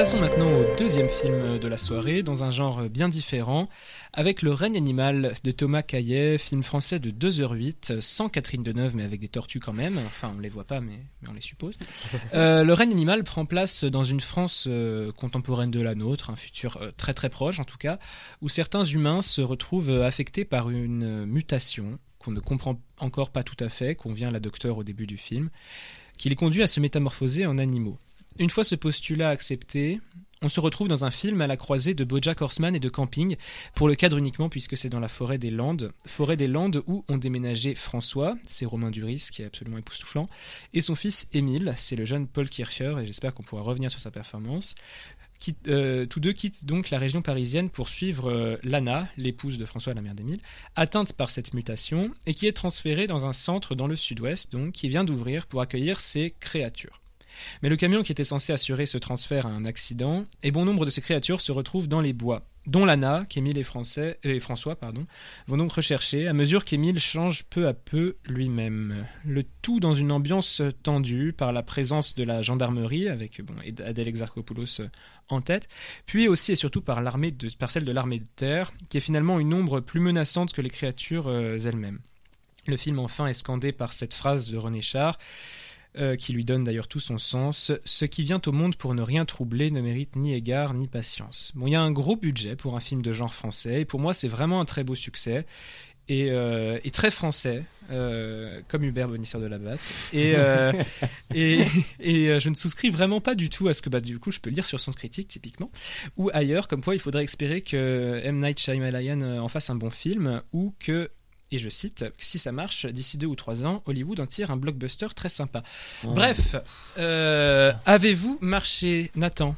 Passons maintenant au deuxième film de la soirée, dans un genre bien différent, avec Le règne animal de Thomas Caillet, film français de 2h08, sans Catherine Deneuve, mais avec des tortues quand même. Enfin, on les voit pas, mais, on les suppose. Euh, le règne animal prend place dans une France euh, contemporaine de la nôtre, un futur euh, très très proche en tout cas, où certains humains se retrouvent affectés par une mutation qu'on ne comprend encore pas tout à fait, qu'on vient la docteur au début du film, qui les conduit à se métamorphoser en animaux. Une fois ce postulat accepté, on se retrouve dans un film à la croisée de Bojack Horseman et de camping, pour le cadre uniquement puisque c'est dans la forêt des Landes, forêt des Landes où ont déménagé François, c'est Romain Duris qui est absolument époustouflant, et son fils Émile, c'est le jeune Paul Kircher, et j'espère qu'on pourra revenir sur sa performance. Euh, tous deux quittent donc la région parisienne pour suivre euh, Lana, l'épouse de François, la mère d'Émile, atteinte par cette mutation et qui est transférée dans un centre dans le sud-ouest, qui vient d'ouvrir pour accueillir ces créatures. Mais le camion qui était censé assurer ce transfert a un accident, et bon nombre de ces créatures se retrouvent dans les bois, dont Lana, qu'Émile et, et François pardon, vont donc rechercher à mesure qu'Émile change peu à peu lui-même. Le tout dans une ambiance tendue par la présence de la gendarmerie, avec bon, Adèle Exarchopoulos en tête, puis aussi et surtout par, l'armée de, par celle de l'armée de terre, qui est finalement une ombre plus menaçante que les créatures euh, elles-mêmes. Le film enfin est scandé par cette phrase de René Char euh, qui lui donne d'ailleurs tout son sens. Ce qui vient au monde pour ne rien troubler ne mérite ni égard ni patience. Bon, il y a un gros budget pour un film de genre français, et pour moi c'est vraiment un très beau succès. Et, euh, très français, euh, comme Hubert Bonisseur de la Batte. Et, et, et, je ne souscris vraiment pas du tout à ce que bah, du coup je peux lire sur Sens Critique typiquement, ou ailleurs, comme quoi il faudrait espérer que M. Night Shyamalan en fasse un bon film, ou que et je cite, si ça marche, d'ici deux ou trois ans, Hollywood en tire un blockbuster très sympa. Bref, euh, avez-vous marché, Nathan?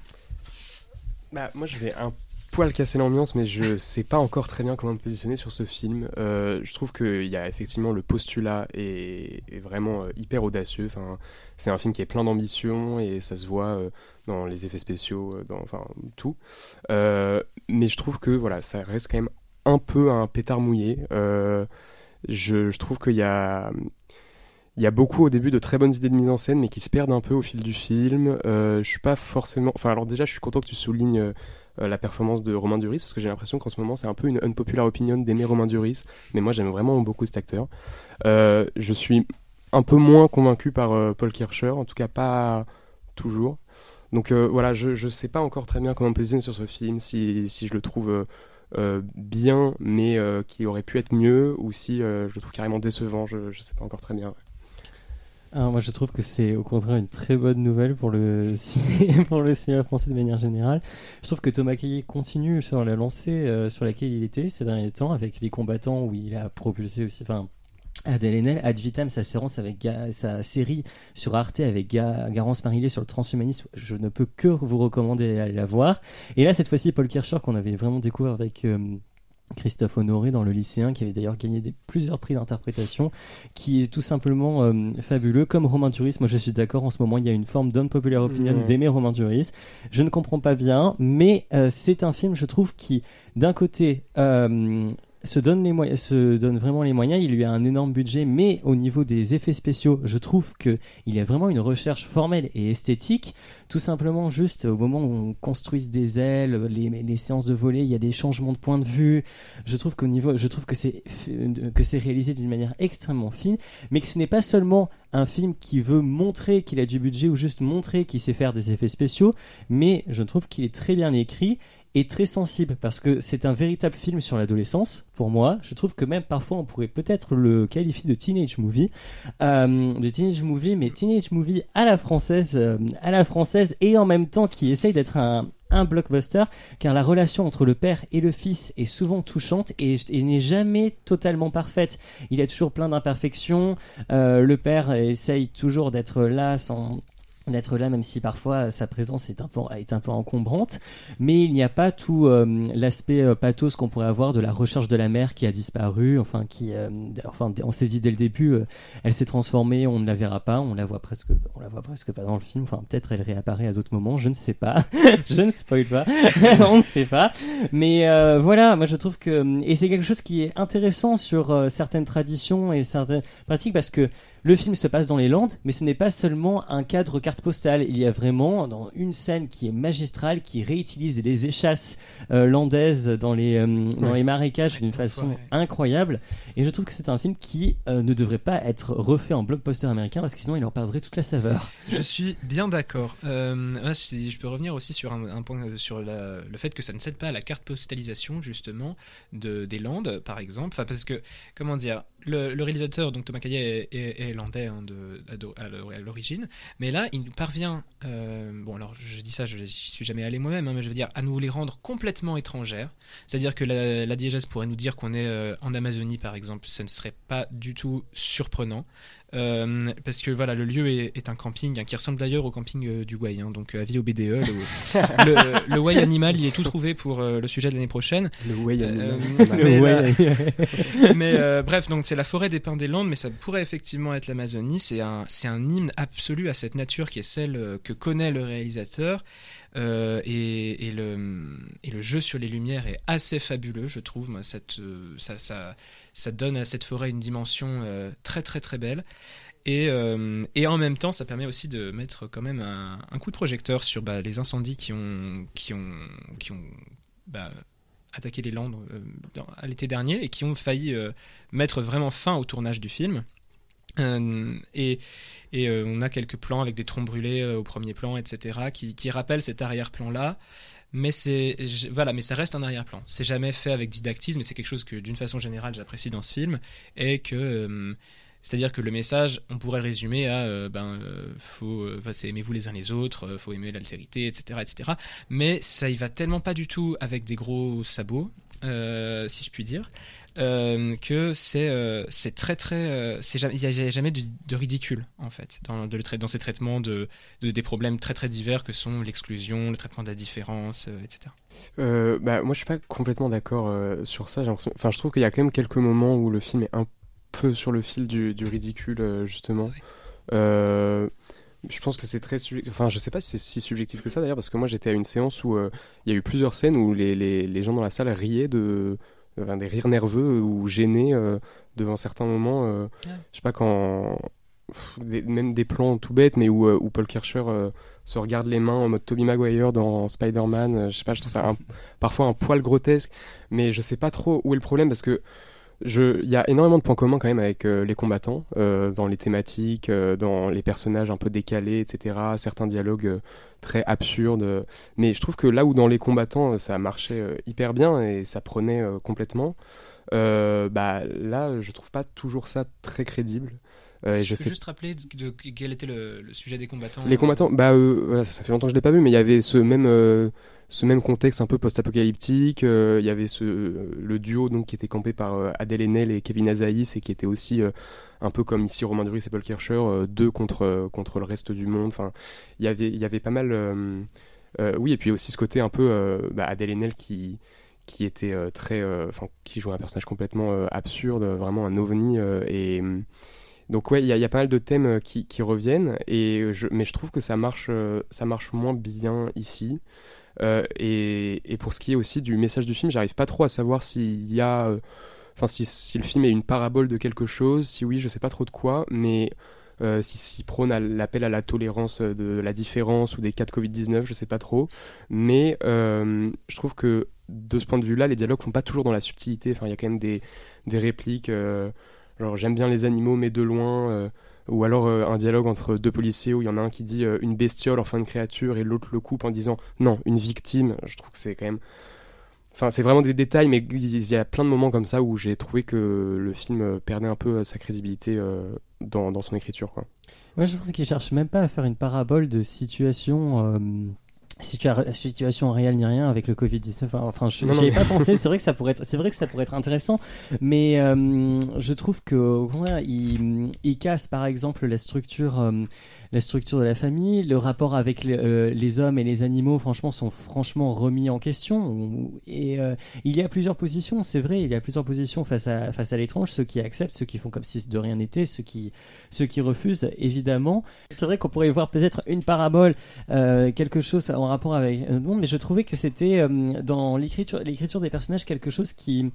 Bah, Moi, je vais un poil casser l'ambiance, mais je sais pas encore très bien comment me positionner sur ce film. Euh, je trouve qu'il y a effectivement le postulat est, vraiment euh, hyper audacieux. Enfin, c'est un film qui est plein d'ambition et ça se voit dans les effets spéciaux, dans enfin tout. mais je trouve que voilà, ça reste quand même un peu un pétard mouillé. Euh, je, trouve qu'il y a, il y a beaucoup au début de très bonnes idées de mise en scène, mais qui se perdent un peu au fil du film. Euh, je suis pas forcément. Enfin, alors déjà, je suis content que tu soulignes euh, la performance de Romain Duris, parce que j'ai l'impression qu'en ce moment, c'est un peu une unpopular opinion d'aimer Romain Duris, mais moi, j'aime vraiment beaucoup cet acteur. je suis un peu moins convaincu par Paul Kircher, en tout cas pas toujours. Donc voilà, je ne sais pas encore très bien comment me positionner sur ce film, si, je le trouve bien, mais euh, qui aurait pu être mieux, ou si euh, je le trouve carrément décevant, je ne sais pas encore très bien. moi, je trouve que c'est au contraire une très bonne nouvelle pour le, cinéma français de manière générale. Je trouve que Thomas Caillet continue sur la lancée sur laquelle il était ces derniers temps, avec les combattants où il a propulsé aussi, Adèle Haenel, Ad Vitam, sa, séance avec sa série sur Arte avec Garance Marillier sur le transhumanisme, je ne peux que vous recommander d'aller la voir. Et là, cette fois-ci, Paul Kircher, qu'on avait vraiment découvert avec euh, Christophe Honoré dans Le Lycéen, qui avait d'ailleurs gagné des, plusieurs prix d'interprétation, qui est tout simplement euh, fabuleux. Comme Romain Duris, moi je suis d'accord, en ce moment il y a une forme d'unpopular opinion d'aimer Romain Duris. Je ne comprends pas bien, mais euh, c'est un film, je trouve, qui, d'un côté, se donne, vraiment les moyens. Il lui a un énorme budget, mais au niveau des effets spéciaux, je trouve qu'il y a vraiment une recherche formelle et esthétique. Tout simplement, juste au moment où on construise des ailes, les, séances de volet, il y a des changements de point de vue. Je trouve niveau, je trouve que c'est que c'est réalisé d'une manière extrêmement fine, mais que ce n'est pas seulement un film qui veut montrer qu'il a du budget ou juste montrer qu'il sait faire des effets spéciaux, mais je trouve qu'il est très bien écrit est très sensible parce que c'est un véritable film sur l'adolescence pour moi. Je trouve que même parfois on pourrait peut-être le qualifier de teenage movie, euh, teenage movie, mais teenage movie à la française, euh, à la française et en même temps qui essaye d'être un, un blockbuster car la relation entre le père et le fils est souvent touchante et, n'est jamais totalement parfaite. Il y a toujours plein d'imperfections. Euh, le père essaye toujours d'être là sans, d'être là, même si parfois sa présence est un peu, est un peu encombrante. Mais il n'y a pas tout euh, l'aspect euh, pathos qu'on pourrait avoir de la recherche de la mère qui a disparu, enfin qui, euh, enfin on s'est dit dès le début, elle s'est transformée, on ne la verra pas, on la voit presque, on la voit presque pas dans le film. Enfin peut-être elle réapparaît à d'autres moments, je ne sais pas, je ne spoil pas, on ne sait pas. Mais voilà, moi je trouve que et c'est quelque chose qui est intéressant sur certaines traditions et certaines pratiques parce que le film se passe dans les Landes, mais ce n'est pas seulement un cadre carte postale. Il y a vraiment dans une scène qui est magistrale, qui réutilise les échasses euh, landaises dans les, euh, dans les marécages d'une façon Ouais. incroyable. Et je trouve que c'est un film qui euh, ne devrait pas être refait en blockbuster américain parce que sinon il en perdrait toute la saveur. Je suis bien d'accord. Si je peux revenir aussi sur un, un point sur la- le fait que ça ne cède pas à la carte postalisation justement de, des Landes, par exemple. Enfin, parce que comment dire, le, le réalisateur donc Thomas Caillet est, est- est landais hein, à l'origine, mais là il parvient. euh, bon, alors je dis ça, je n'y suis jamais allé moi-même, hein, mais je veux dire à nous les rendre complètement étrangères. C'est-à-dire que la, la diégèse pourrait nous dire qu'on est euh, en Amazonie, par exemple, ce ne serait pas du tout surprenant. Euh, parce que voilà, le lieu est, est un camping hein, qui ressemble d'ailleurs au camping euh, du Way, hein, donc euh, avis au BDE. Le, le, le Way Animal y est tout trouvé pour euh, le sujet de l'année prochaine. Le way animal. mais Ouais. mais bref, donc c'est la forêt des pins des Landes, mais ça pourrait effectivement être l'Amazonie. C'est un, c'est un hymne absolu à cette nature qui est celle que connaît le réalisateur. Euh, et, et le, et le jeu sur les lumières est assez fabuleux, je trouve. Moi, cette, euh, ça, ça, ça donne à cette forêt une dimension euh, très très très belle. Et, euh, et en même temps, ça permet aussi de mettre quand même un, un coup de projecteur sur bah, les incendies qui ont, qui ont, qui ont bah, attaqué les Landes à l'été dernier et qui ont failli mettre vraiment fin au tournage du film. Et et on a quelques plans avec des troncs brûlés au premier plan, etc., qui, qui rappellent cet arrière-plan-là. Mais c'est voilà, mais ça reste un arrière-plan. C'est jamais fait avec didactisme, mais c'est quelque chose que d'une façon générale j'apprécie dans ce film, et que euh, c'est-à-dire que le message, on pourrait le résumer à euh, ben euh, faut aimez-vous les uns les autres, faut aimer l'altérité, etc., etc. Mais ça y va tellement pas du tout avec des gros sabots, si je puis dire. Euh, que c'est euh, c'est très très euh, c'est jamais il y a- jamais de, de ridicule en fait dans de dans ces traitements de, de des problèmes très très divers que sont l'exclusion le traitement de la différence etc bah, moi, je suis pas complètement d'accord sur ça. Enfin, je trouve qu'il y a quand même quelques moments où le film est un peu sur le fil du, du ridicule, justement. Oui. Je pense que c'est très subjectif. Enfin, je sais pas si c'est si subjectif que ça d'ailleurs, parce que moi, j'étais à une séance où il y a eu plusieurs scènes où les, les, les gens dans la salle riaient de. Enfin, des rires nerveux ou gênés euh, devant certains moments. euh, Ouais. Je sais pas quand. pff, des- même des plans tout bêtes, mais où, euh, où Paul Kircher euh, se regarde les mains en mode Tobey Maguire dans Spider-Man. euh, je sais pas, je trouve ça un- parfois un poil grotesque, mais je sais pas trop où est le problème parce que il y a énormément de points communs quand même avec euh, les combattants, euh, dans les thématiques, euh, dans les personnages un peu décalés, etc. Certains dialogues très absurdes. mais je trouve que là où dans les combattants ça marchait hyper bien et ça prenait complètement, bah là je trouve pas toujours ça très crédible. Euh, je sais juste rappeler de, de- quel était le, le sujet des combattants les combattants, bah euh, ça, ça fait longtemps que je l'ai pas vu, mais il y avait ce même euh, ce même contexte un peu post-apocalyptique. Il y avait ce le duo donc qui était campé par Adèle Haenel et Kevin Azaïs et qui était aussi un peu comme ici Romain Duris et Paul Kircher, deux contre contre le reste du monde. Enfin, il y avait il y avait pas mal. oui, et puis aussi ce côté un peu bah, Adèle Haenel qui qui était très, enfin, qui jouait un personnage complètement absurde, vraiment un ovni et donc ouais, il y, a- pas mal de thèmes euh, qui, reviennent, mais je trouve que ça marche, euh, ça marche moins bien ici. Euh, et, pour ce qui est aussi du message du film, j'arrive pas trop à savoir s'il y a, enfin si, si le film est une parabole de quelque chose. Si oui, je sais pas trop de quoi, mais si s'il prône l'appel à la tolérance de la différence ou des cas de Covid-19, je sais pas trop. Mais je trouve que de ce point de vue-là, les dialogues font pas toujours dans la subtilité. Enfin, il y a quand même des répliques. Genre j'aime bien les animaux mais de loin euh, ou alors euh, un dialogue entre deux policiers où il y en a un qui dit euh, une bestiole enfin une créature et l'autre le coupe en disant non une victime je trouve que c'est quand même enfin c'est vraiment des détails mais il y a plein de moments comme ça où j'ai trouvé que le film perdait un peu sa crédibilité dans, dans son écriture quoi. Moi, je pense qu'il cherche même pas à faire une parabole de situation. Situa- situation réelle ni rien avec le Covid-19. Enfin, Enfin, je n'y mais- pas pensé. C'est vrai que ça pourrait être, c'est vrai que ça pourrait être intéressant, mais euh, je trouve que au contraire, il, il casse par exemple la structure, euh, la structure de la famille, le rapport avec les, euh, les hommes et les animaux. Franchement, sont franchement remis en question. Et euh, il y a plusieurs positions. C'est vrai, il y a plusieurs positions face à face à l'étrange. Ceux qui acceptent, ceux qui font comme si de rien n'était, ceux qui ceux qui refusent, évidemment. C'est vrai qu'on pourrait voir peut-être une parabole, euh, quelque chose en rapport avec notre monde, mais je trouvais que c'était euh, dans l'écriture, l'écriture des personnages quelque chose qui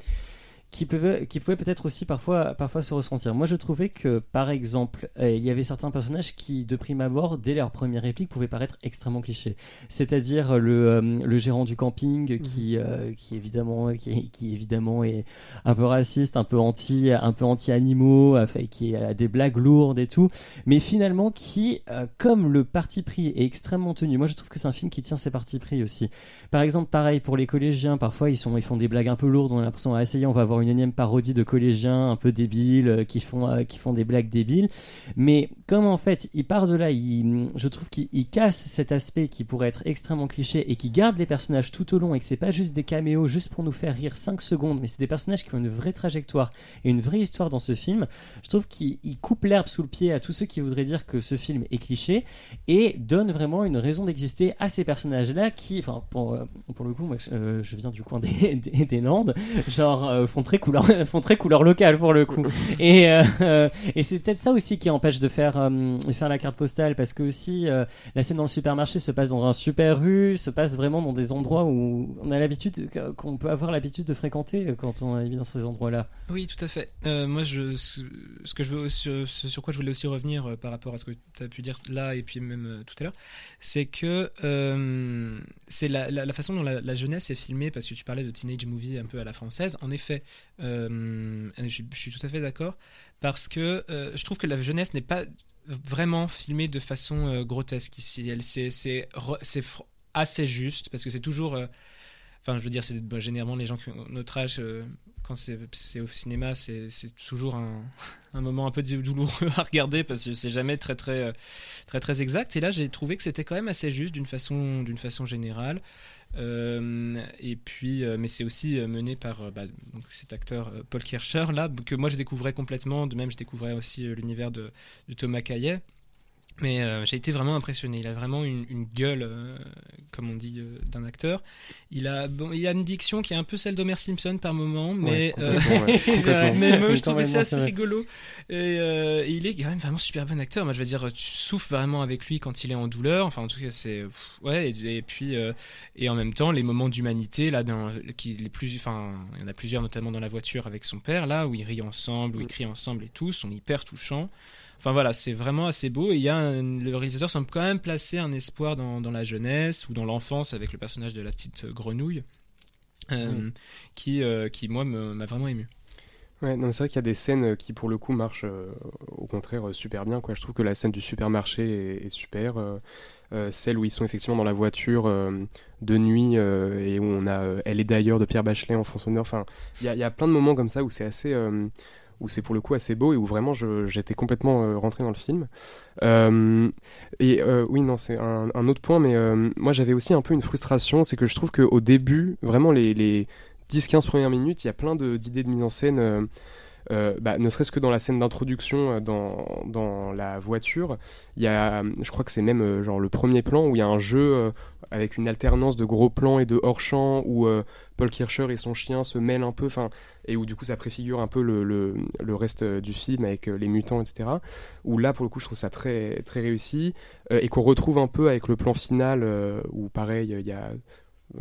qui peuvent qui pouvaient peut-être aussi parfois parfois se ressentir. Moi je trouvais que par exemple euh, il y avait certains personnages qui de prime abord dès leur première réplique pouvaient paraître extrêmement clichés. C'est-à-dire le, euh, le gérant du camping qui euh, qui évidemment qui, qui évidemment est un peu raciste, un peu anti un peu anti animaux, qui a des blagues lourdes et tout, mais finalement qui comme le parti pris est extrêmement tenu. Moi je trouve que c'est un film qui tient ses partis pris aussi. Par exemple pareil pour les collégiens, parfois ils sont ils font des blagues un peu lourdes, on a l'impression à essayer on va avoir une énième parodie de collégiens un peu débiles euh, qui font euh, qui font des blagues débiles. Mais comme en fait il part de là il, je trouve qu'il casse cet aspect qui pourrait être extrêmement cliché et qui garde les personnages tout au long et que c'est pas juste des caméos juste pour nous faire rire 5 secondes mais c'est des personnages qui ont une vraie trajectoire et une vraie histoire dans ce film. Je trouve qu'il coupe l'herbe sous le pied à tous ceux qui voudraient dire que ce film est cliché et donne vraiment une raison d'exister à ces personnages là qui enfin pour, euh, pour le coup moi, je viens du coin des, des, des Landes. Genre font très couleur, font très couleur locale pour le coup. et euh, et c'est peut-être ça aussi qui empêche de faire euh, faire la carte postale parce que aussi euh, la scène dans le supermarché se passe dans un super rue, se passe vraiment dans des endroits où on a l'habitude qu'on peut avoir l'habitude de fréquenter quand on est dans ces endroits-là. Oui, tout à fait. moi, je ce, que je veux sur, sur, quoi je voulais aussi revenir par rapport à ce que tu as pu dire là et puis même tout à l'heure, c'est que c'est la, la, façon dont la, la, jeunesse est filmée parce que tu parlais de teenage movie un peu à la française. En effet, euh, je, suis tout à fait d'accord parce que euh, je trouve que la jeunesse n'est pas vraiment filmée de façon euh, grotesque ici. C'est assez juste parce que c'est toujours enfin je veux dire c'est généralement les gens qui ont notre âge quand c'est au cinéma c'est toujours un, moment un peu douloureux à regarder parce que c'est jamais très très très très exact et là j'ai trouvé que c'était quand même assez juste d'une façon d'une façon générale euh, et puis, euh, mais c'est aussi euh, mené par bah, cet acteur Paul Kircher là que moi je découvrais complètement. De même, je découvrais aussi l'univers de, de Thomas Caillet. Mais euh, j'ai été vraiment impressionné. Il a vraiment une, une gueule, euh, comme on dit, euh, d'un acteur. Il a, bon, il a une diction qui est un peu celle d'Homer Simpson par moment, mais, mais moi, je trouvais ça assez rigolo. Et, il est quand même vraiment super bon acteur. Moi, je veux dire, tu souffles vraiment avec lui quand il est en douleur. Enfin, en tout cas, c'est ouais. Et, puis, et en même temps, les moments d'humanité là, dans, qui les plus, enfin, il y en a plusieurs, notamment dans la voiture avec son père, là, où ils rient ensemble, où ils crient ensemble et tout, sont hyper touchants. Enfin voilà, c'est vraiment assez beau. Et il y a le réalisateur semble quand même placer un espoir dans, dans la jeunesse ou dans l'enfance avec le personnage de la petite grenouille, euh, qui, euh, qui moi m'a vraiment ému. Ouais, c'est vrai qu'il y a des scènes qui pour le coup marchent euh, au contraire super bien. Quoi. Je trouve que la scène du supermarché est, super. celle où ils sont effectivement dans la voiture de nuit et où on a Elle est d'ailleurs de Pierre Bachelet en fond sonore. Enfin, il y, y, a plein de moments comme ça où c'est assez où c'est pour le coup assez beau et où vraiment j'étais complètement euh, rentré dans le film. Euh, et euh, oui, non, c'est un, autre point, mais moi j'avais aussi un peu une frustration, c'est que je trouve qu'au début, vraiment les, les 10-15 premières minutes, il y a plein d'idées de, mise en scène. Bah, ne serait-ce que dans la scène d'introduction dans, dans, la voiture, il y a, je crois que c'est même genre le premier plan où il y a un jeu avec une alternance de gros plans et de hors-champ où euh, Paul Kircher et son chien se mêlent un peu, enfin, et où du coup ça préfigure un peu le, le, reste euh, du film avec euh, les mutants, etc. Où là, pour le coup, je trouve ça très, très réussi et qu'on retrouve un peu avec le plan final où, pareil, il y a,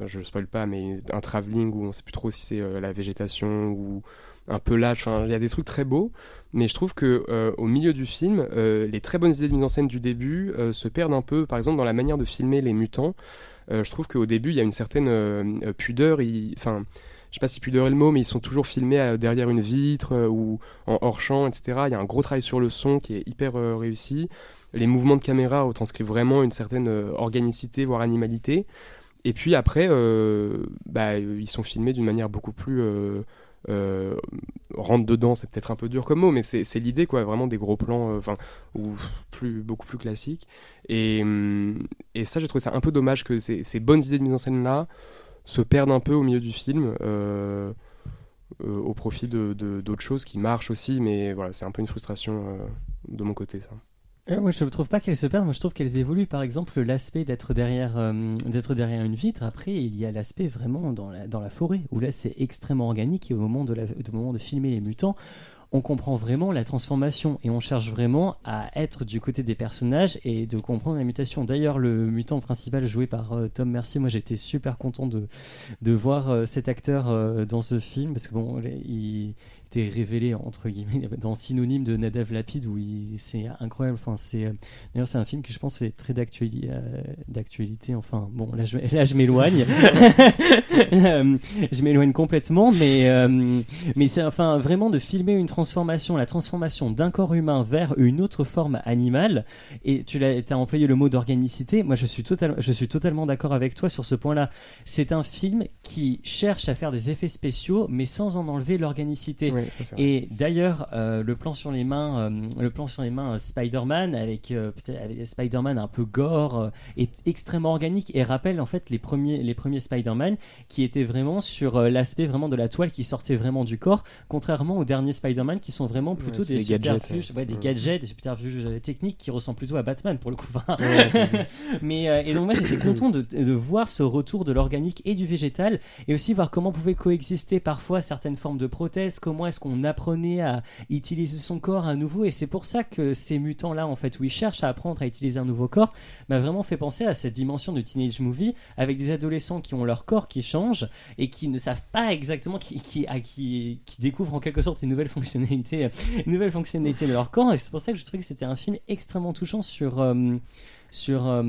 je ne spoil pas, mais un travelling où on sait plus trop si c'est la végétation ou un peu lâche. Enfin, il y a des trucs très beaux, mais je trouve que euh, au milieu du film, euh, les très bonnes idées de mise en scène du début euh, se perdent un peu. Par exemple, dans la manière de filmer les mutants, je trouve qu'au début, il y a une certaine pudeur. Enfin, je sais pas si pudeur est le mot, mais ils sont toujours filmés derrière une vitre ou en hors champ, etc. Il y a un gros travail sur le son qui est hyper réussi. Les mouvements de caméra retranscrivent vraiment une certaine organicité, voire animalité. Et puis après, bah, ils sont filmés d'une manière beaucoup plus euh, rentre dedans, c'est peut-être un peu dur comme mot, mais c'est l'idée, quoi, vraiment des gros plans, euh, enfin, ou plus, beaucoup plus classiques. Et, hum, et ça, j'ai trouvé ça un peu dommage que ces, bonnes idées de mise en scène là se perdent un peu au milieu du film. Euh, au profit de d'autres choses qui marchent aussi, mais voilà, c'est un peu une frustration de mon côté, ça. Euh, moi, je ne trouve pas qu'elles se perdent. Moi, je trouve qu'elles évoluent. Par exemple, l'aspect d'être derrière, euh, derrière une vitre. Après, il y a l'aspect vraiment dans la, dans la forêt, où là, c'est extrêmement organique. Et au moment de, la, moment de filmer les mutants, on comprend vraiment la transformation et on cherche vraiment à être du côté des personnages et de comprendre la mutation. D'ailleurs, le mutant principal joué par euh, Tom Mercier, moi j'étais super content de, de voir cet acteur dans ce film parce que bon, il révélé entre guillemets dans synonyme de Nadav Lapid où c'est incroyable. Enfin c'est d'ailleurs c'est un film que je pense est très d'actualité d'actualité. Enfin bon là je là je m'éloigne. Je m'éloigne complètement mais mais c'est enfin vraiment de filmer une transformation la transformation d'un corps humain vers une autre forme animale. Et tu l'as as employé le mot d'organicité. Moi je suis totalement je suis totalement d'accord avec toi sur ce point-là. C'est un film qui cherche à faire des effets spéciaux mais sans en enlever l'organicité et d'ailleurs, euh, le plan sur les mains, euh, le plan sur les mains euh, Spider-Man avec, avec Spider-Man un peu gore est extrêmement organique et rappelle en fait les premiers, les premiers Spider-Man qui étaient vraiment sur l'aspect vraiment de la toile qui sortait vraiment du corps, contrairement aux derniers Spider-Man qui sont vraiment plutôt des, subterfuges, gadgets, des gadgets, des subterfuges techniques qui ressemblent plutôt à Batman pour le coup. Mais et donc moi j'étais content de, de voir ce retour de l'organique et du végétal et aussi voir comment pouvaient coexister parfois certaines formes de prothèses, comment est-ce qu'on apprenait à utiliser son corps à nouveau. Et c'est pour ça que ces mutants-là, en fait, où ils cherchent à apprendre à utiliser un nouveau corps, m'a vraiment fait penser à cette dimension de teenage movie avec des adolescents qui ont leur corps qui change et qui ne savent pas exactement, qui, qui, qui, qui découvrent en quelque sorte une nouvelle fonctionnalité, une nouvelle fonctionnalité de leur corps. Et c'est pour ça que je trouvais que c'était un film extrêmement touchant sur. Euh, sur euh,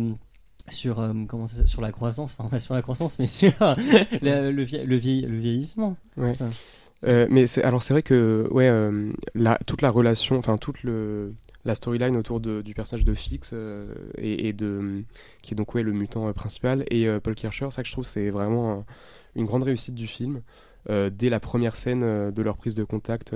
sur euh, comment sur la croissance enfin pas sur la croissance mais sur le, le, le, vieillissement ouais. Euh, mais c'est, alors c'est vrai que ouais, euh, la, toute la relation, enfin toute le, la storyline autour de, du personnage de Fix euh, et, et, de qui est donc ouais le mutant principal et Paul Kircher, ça que je trouve c'est vraiment une grande réussite du film. dès la première scène de leur prise de contact,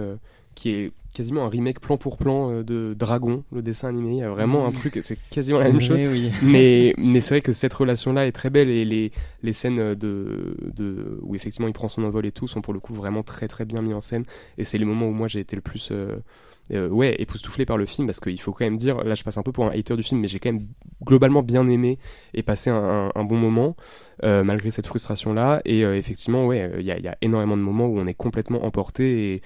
qui est quasiment un remake plan pour plan euh, de Dragon, le dessin animé. Il y a vraiment un mm. truc, c'est quasiment la même chose. Mais, mais c'est vrai que cette relation-là est très belle et les, les scènes de, de, où effectivement il prend son envol et tout sont pour le coup vraiment très très bien mis en scène. Et c'est les moments où moi j'ai été le plus. Euh, euh, ouais, époustouflé par le film parce qu'il faut quand même dire, là je passe un peu pour un hater du film, mais j'ai quand même globalement bien aimé et passé un, un, bon moment malgré cette frustration là. Et effectivement, ouais, il y a, énormément de moments où on est complètement emporté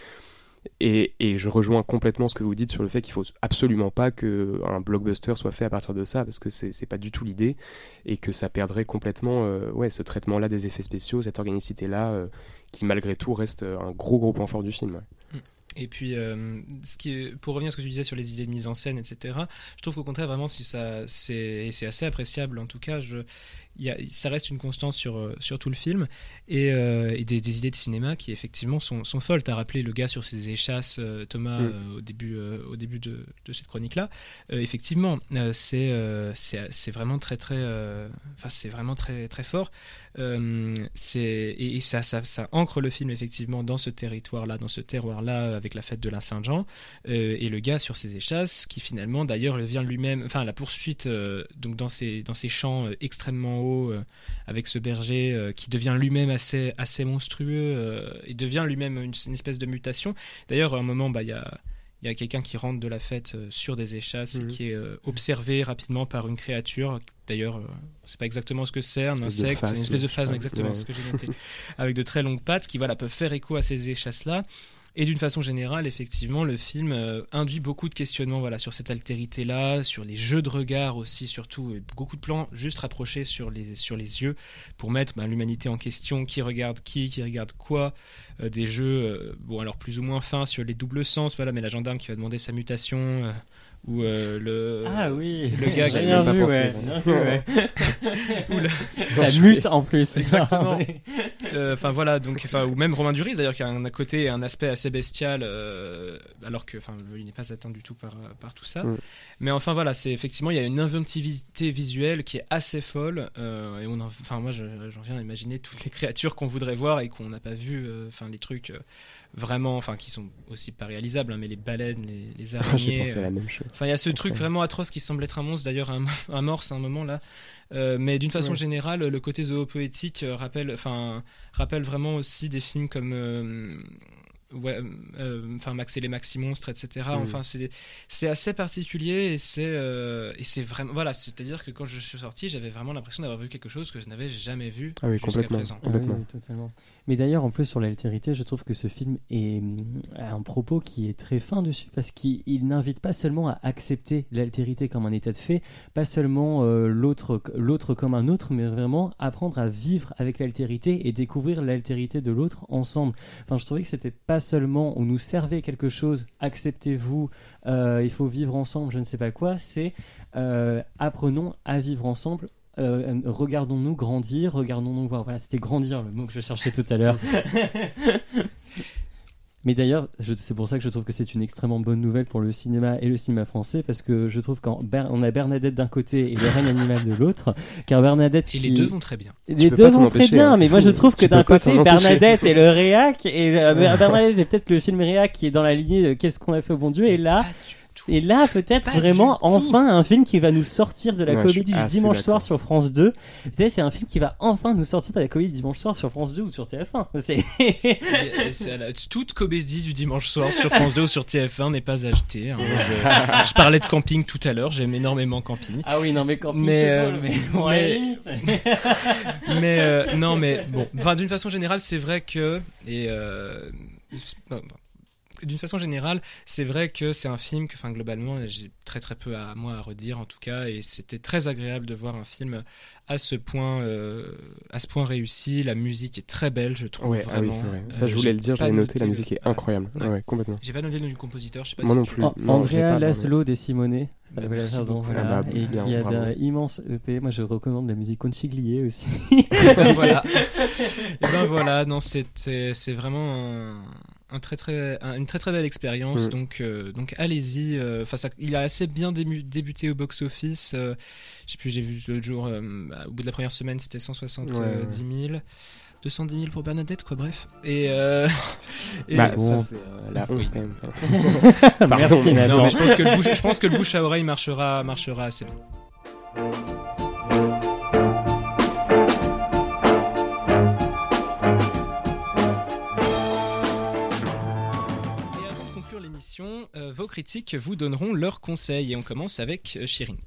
et je rejoins complètement ce que vous dites sur le fait qu'il faut absolument pas qu'un blockbuster soit fait à partir de ça, parce que c'est pas du tout l'idée, et que ça perdrait complètement euh, ouais, ce traitement-là des effets spéciaux, cette organicité-là, euh, qui malgré tout reste un gros gros point fort du film. Mm. Et puis, euh, ce qui est, pour revenir à ce que tu disais sur les idées de mise en scène, etc., je trouve qu'au contraire, vraiment, si ça, c'est assez appréciable, en tout cas, je, y a, ça reste une constance sur, euh, sur tout le film et, euh, et des, des, idées de cinéma qui effectivement sont, sont folles. Tu as rappelé le gars sur ses échasses, Thomas, mm. au début, au début de, de cette chronique-là. effectivement, c'est c'est vraiment très très, enfin c'est vraiment très très fort. c'est et, et, ça, ça, ça ancre le film effectivement dans ce territoire-là, dans ce terroir-là, avec la fête de la Saint-Jean et le gars sur ses échasses qui finalement d'ailleurs vient lui-même, enfin la poursuite donc dans ces dans ces champs extrêmement euh, avec ce berger euh, qui devient lui-même assez, assez monstrueux euh, et devient lui-même une, espèce de mutation. D'ailleurs, à un moment, bah, il y a il y a quelqu'un qui rentre de la fête sur des échasses et mhm. qui est observé rapidement par une créature. D'ailleurs, c'est pas exactement ce que c'est, un insecte, une espèce de phase, exactement ce que j'ai noté, avec de très longues pattes qui voilà peut faire écho à ces échasses là. Et d'une façon générale, effectivement, le film euh, induit beaucoup de questionnements voilà, sur cette altérité-là, sur les jeux de regard aussi, surtout, beaucoup de plans juste rapprochés sur les, sur les yeux pour mettre ben, l'humanité en question, qui regarde qui, qui regarde quoi, euh, des jeux, euh, bon alors plus ou moins fins sur les doubles sens, voilà, mais la gendarme qui va demander sa mutation ou euh, le ah oui. le gars qui n'a pas vu, pensé, ouais. ça mute en plus. Exactement. Euh, enfin voilà donc enfin ou même Romain Duris d'ailleurs qui a un côté et un aspect assez bestial euh, alors que enfin il n'est pas atteint du tout par par tout ça. Mm. mais enfin voilà c'est effectivement il y a une inventivité visuelle qui est assez folle et on enfin moi j'en viens à imaginer toutes les créatures qu'on voudrait voir et qu'on n'a pas vu enfin les trucs vraiment, enfin qui sont aussi pas réalisables, hein, mais les baleines, les, les araignées. la même chose. Enfin, il y a ce truc vraiment atroce qui semble être un monstre, d'ailleurs un, un morse à un moment là. Euh, mais d'une façon générale, le côté zoopoétique euh, rappelle, enfin, rappelle vraiment aussi des films comme euh, ouais, euh, Max et les Maxi Monstres, etc. Mm. Enfin, c'est assez particulier et c'est euh, et c'est vraiment voilà, c'est-à-dire que quand je suis sorti, j'avais vraiment l'impression d'avoir vu quelque chose que je n'avais jamais vu Ah oui, jusqu'à complètement. présent. Ah Complètement. oui, totalement. Mais d'ailleurs, en plus sur l'altérité, je trouve que ce film hum, a un propos qui est très fin dessus parce qu'il il n'invite pas seulement à accepter l'altérité comme un état de fait, pas seulement euh, l'autre l'autre comme un autre, mais vraiment apprendre à vivre avec l'altérité et découvrir l'altérité de l'autre ensemble. Enfin, je trouvais que c'était pas seulement on nous servait quelque chose, acceptez-vous, euh, il faut vivre ensemble, je ne sais pas quoi. C'est euh, apprenons à vivre ensemble. Euh, regardons-nous grandir, regardons-nous voir. Voilà, c'était grandir le mot que je cherchais tout à l'heure. Mais d'ailleurs, je- c'est pour ça que je trouve que c'est une extrêmement bonne nouvelle pour le cinéma et le cinéma français, parce que je trouve qu'on on a Bernadette d'un côté et le règne animal de l'autre, car Bernadette Et qui- les deux vont très bien. les deux vont très bien, hein, mais moi je trouve que d'un côté. Bernadette et le réac, et euh, Bernadette est peut-être le film réac qui est dans la lignée de Qu'est-ce qu'on a fait au bon Dieu, et là, tout. Et là peut-être vraiment enfin un film qui va nous sortir de la Ouais, comédie du dimanche soir sur France 2. Peut-être c'est un film qui va enfin nous sortir de la comédie du dimanche soir sur France 2 ou sur TF1. C'est Et- et c'est à la- toute comédie du dimanche soir sur France 2 ou sur TF1 n'est pas achetée. hein. Je, je parlais de camping tout à l'heure, j'aime énormément camping. Ah oui, non mais quand Mais, c'est euh, drôle, mais bon, mais-. Mais euh, non, mais bon, enfin, d'une façon générale, c'est vrai que et euh, d'une façon générale, c'est vrai que c'est un film que, enfin, globalement, j'ai très très peu à moi à redire en tout cas, et c'était très agréable de voir un film à ce point, euh, à ce point réussi. La musique est très belle, je trouve Ouais, ah vraiment. oui, c'est vrai. Ça, Euh, je voulais le dire, je l'avais noté, la musique est incroyable. Ouais. Ouais, complètement. J'ai pas noté le nom du compositeur, je sais pas Moi si non plus. Non, Andrea Laszlo des Simone. Bah, voilà, pardon, beaucoup. voilà, Ah bah, et bien, qui a d'un immense EP. Moi, je recommande la musique Conchiglier aussi. voilà. Et ben voilà, non, c'est vraiment un, un très très un- une très très belle expérience. Mm. Donc euh, donc allez-y. euh, Enfin, il a assez bien débuté au box office. euh, plus, j'ai vu l'autre jour. euh, bah, au bout de la première semaine, c'était 170 Ouais, ouais. 000. 210 000 pour Bernadette, quoi, bref. Et, euh, et- Bah, bon. ça, c'est euh, la Oui. quand même. Merci mais- Nathan. non, mais je pense que le bouche, je pense que le bouche à oreille marchera, marchera assez bien. Euh, vos critiques vous donneront leurs conseils et on commence avec euh, Chirine.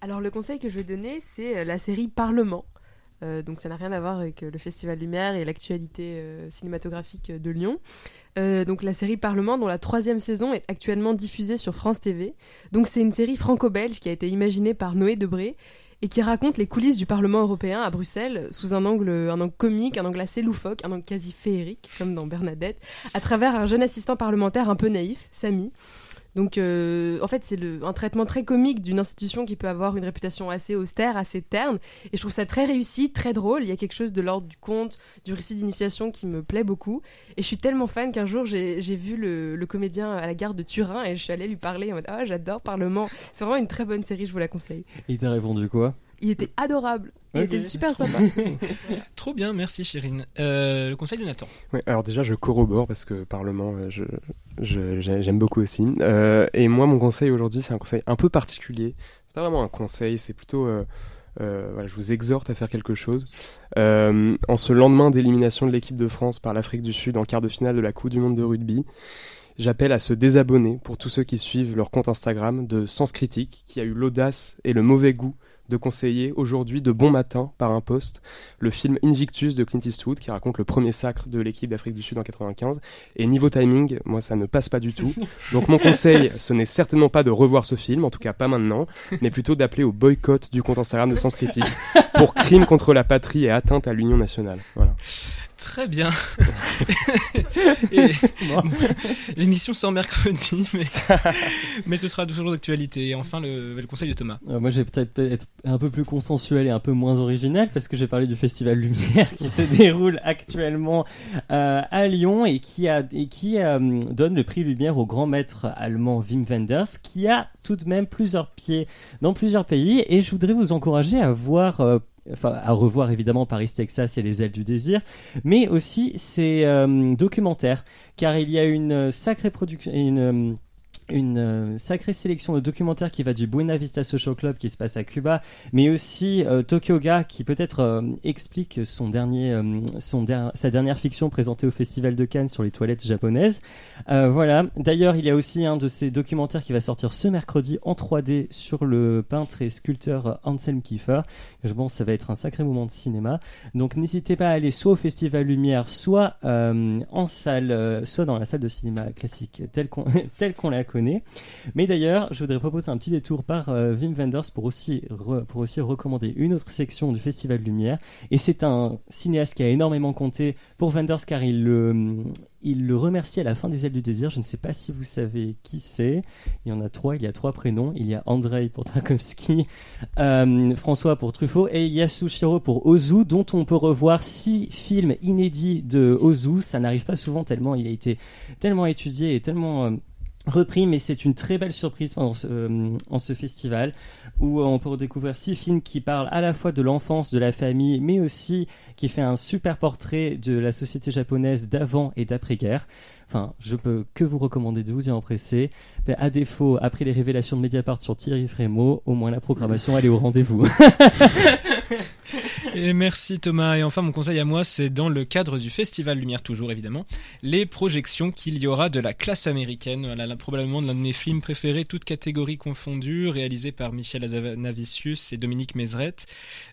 Alors le conseil que je vais donner, c'est euh, la série Parlement. Donc ça n'a rien à voir avec le Festival Lumière et l'actualité cinématographique de Lyon. Donc la série Parlement, dont la troisième saison est actuellement diffusée sur France TV. Donc c'est une série franco-belge qui a été imaginée par Noé Debré et qui raconte les coulisses du Parlement européen à Bruxelles sous un angle, un angle comique, un angle assez loufoque, un angle quasi féerique, comme dans Bernadette, à travers un jeune assistant parlementaire un peu naïf, Samy. Donc, euh, en fait, c'est un traitement très comique d'une institution qui peut avoir une réputation assez austère, assez terne. Et je trouve ça très réussi, très drôle. Il y a quelque chose de l'ordre du conte, du récit d'initiation qui me plaît beaucoup. Et je suis tellement fan qu'un jour, j'ai j'ai vu le, le comédien à la gare de Turin et je suis allée lui parler en mode Ah, j'adore Parlement. C'est vraiment une très bonne série, je vous la conseille. Et il t'a répondu quoi? Il était adorable. Il était super sympa. Trop bien, merci Chirine. Euh, le conseil de Nathan. Ouais, alors déjà, je corrobore parce que Parlement, euh, je, je- j'ai- j'aime beaucoup aussi. Euh, et moi, mon conseil aujourd'hui, c'est un conseil un peu particulier. C'est pas vraiment un conseil, c'est plutôt. euh, euh, voilà, je vous exhorte à faire quelque chose. Euh, en ce lendemain d'élimination de l'équipe de France par l'Afrique du Sud en quart de finale de la Coupe du Monde de rugby, j'appelle à se désabonner pour tous ceux qui suivent leur compte Instagram de Sens Critique, qui a eu l'audace et le mauvais goût de conseiller aujourd'hui de bon matin par un post le film Invictus de Clint Eastwood qui raconte le premier sacre de l'équipe d'Afrique du Sud en 95 et niveau timing moi ça ne passe pas du tout. Donc mon conseil ce n'est certainement pas de revoir ce film en tout cas pas maintenant mais plutôt d'appeler au boycott du compte Instagram de Sens Critique pour crime contre la patrie et atteinte à l'union nationale. Voilà. Très bien. L'émission sort mercredi, mais, mais ce sera toujours d'actualité. Et enfin, le, le conseil de Thomas. Euh, Moi, j'ai peut-être peut être un peu plus consensuel et un peu moins original parce que j'ai parlé du Festival Lumière qui se déroule actuellement euh, à Lyon et qui a et qui euh, donne le prix Lumière au grand maître allemand Wim Wenders qui a tout de même plusieurs pieds dans plusieurs pays et je voudrais vous encourager à voir euh, Enfin, à revoir évidemment Paris, Texas et les ailes du désir, mais aussi ces euh, documentaires, car il y a une sacrée production, une, euh, une euh, sacrée sélection de documentaires qui va du Buena Vista Social Club qui se passe à Cuba, mais aussi euh, Tokyo Ga qui peut-être euh, explique son dernier, euh, son der- sa dernière fiction présentée au Festival de Cannes sur les toilettes japonaises. Voilà. D'ailleurs, il y a aussi un de ces documentaires qui va sortir ce mercredi en 3D sur le peintre et sculpteur Anselm Kiefer. Je pense que ça va être un sacré moment de cinéma. Donc n'hésitez pas à aller soit au Festival Lumière, soit en salle, soit dans la salle de cinéma classique telle qu'on telle qu'on la connaît. Mais d'ailleurs, je voudrais proposer un petit détour par euh, Wim Wenders pour aussi pour aussi recommander une autre section du Festival Lumière. Et c'est un cinéaste qui a énormément compté pour Wenders car il le il le remercie à la fin des ailes du désir. Je ne sais pas si vous savez qui c'est. Il y en a trois. Il y a trois prénoms. Il y a Andrei pour Tarkovsky, euh, François pour Truffaut et Yasushiro pour Ozu, dont on peut revoir six films inédits de Ozu. Ça n'arrive pas souvent tellement il a été tellement étudié et tellement euh, repris, mais c'est une très belle surprise pendant ce, euh, en ce festival où euh, on peut redécouvrir six films qui parlent à la fois de l'enfance, de la famille, mais aussi qui fait un super portrait de la société japonaise d'avant et d'après-guerre. Enfin, je peux que vous recommander de vous y empresser. Mais à défaut, après les révélations de Mediapart sur Thierry Frémaux, au moins la programmation, elle est au rendez-vous. Et merci Thomas. Et enfin, mon conseil à moi, c'est dans le cadre du Festival Lumière, toujours évidemment, les projections qu'il y aura de la classe américaine. Voilà, là, probablement l'un de mes films préférés, toutes catégories confondues, réalisé par Michel Azanavicius et Dominique Mézret.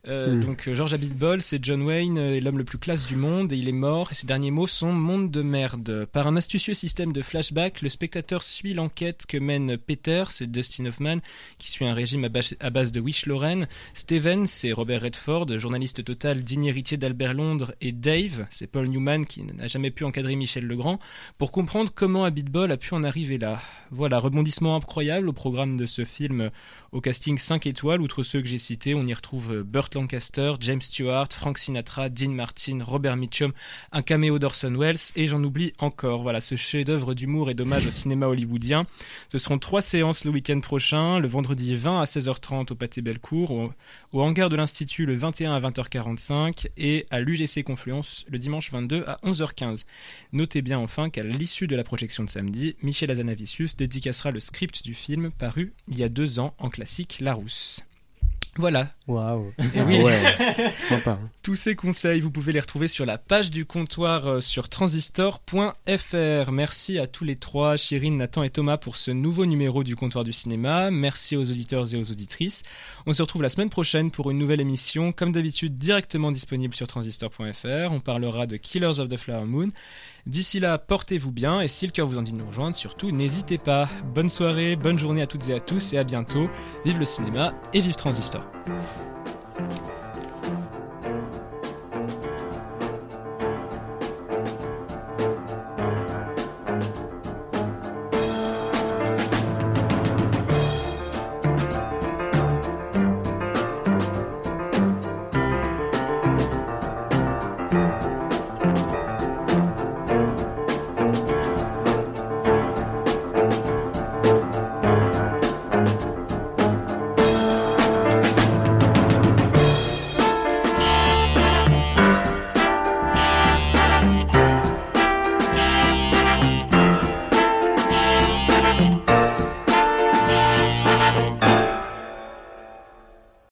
Euh, Mm. Donc, euh, George Abitbol, c'est John Wayne, euh, est l'homme le plus classe du monde, et il est mort. Et ses derniers mots sont monde de merde. Par un astucieux système de flashback, le spectateur suit l'enquête que mène Peter, c'est Dustin Hoffman, qui suit un régime à base, à base de Wish Lorraine. Steven, c'est Robert Redford, journaliste total, digne héritier d'Albert Londres, et Dave, c'est Paul Newman qui n'a jamais pu encadrer Michel Legrand, pour comprendre comment Abitbol a pu en arriver là. Voilà, rebondissement incroyable au programme de ce film au casting 5 étoiles, outre ceux que j'ai cités, on y retrouve Burt Lancaster, James Stewart, Frank Sinatra, Dean Martin, Robert Mitchum, un caméo d'Orson Welles, et j'en oublie encore. Voilà, ce chef-d'œuvre d'humour et d'hommage au cinéma hollywoodien. Ce seront trois séances le week-end prochain, le vendredi 20 à 16h30 au Pâté Bellecour, au, au hangar de l'Institut le 21 à 20h45 et à l'UGC Confluence le dimanche 22 à 11h15. Notez bien enfin qu'à l'issue de la projection de samedi, Michel Azanavicius dédicacera le script du film paru il y a deux ans en classique Larousse. Voilà, Waouh. et oui, Ah ouais, sympa. hein. tous ces conseils, vous pouvez les retrouver sur la page du comptoir euh, sur transistor.fr. Merci à tous les trois, Chirine, Nathan et Thomas, pour ce nouveau numéro du comptoir du cinéma. Merci aux auditeurs et aux auditrices. On se retrouve la semaine prochaine pour une nouvelle émission, comme d'habitude directement disponible sur transistor.fr. On parlera de Killers of the Flower Moon. D'ici là, portez-vous bien et si le cœur vous en dit de nous rejoindre, surtout n'hésitez pas. Bonne soirée, bonne journée à toutes et à tous et à bientôt. Vive le cinéma et vive Transistor.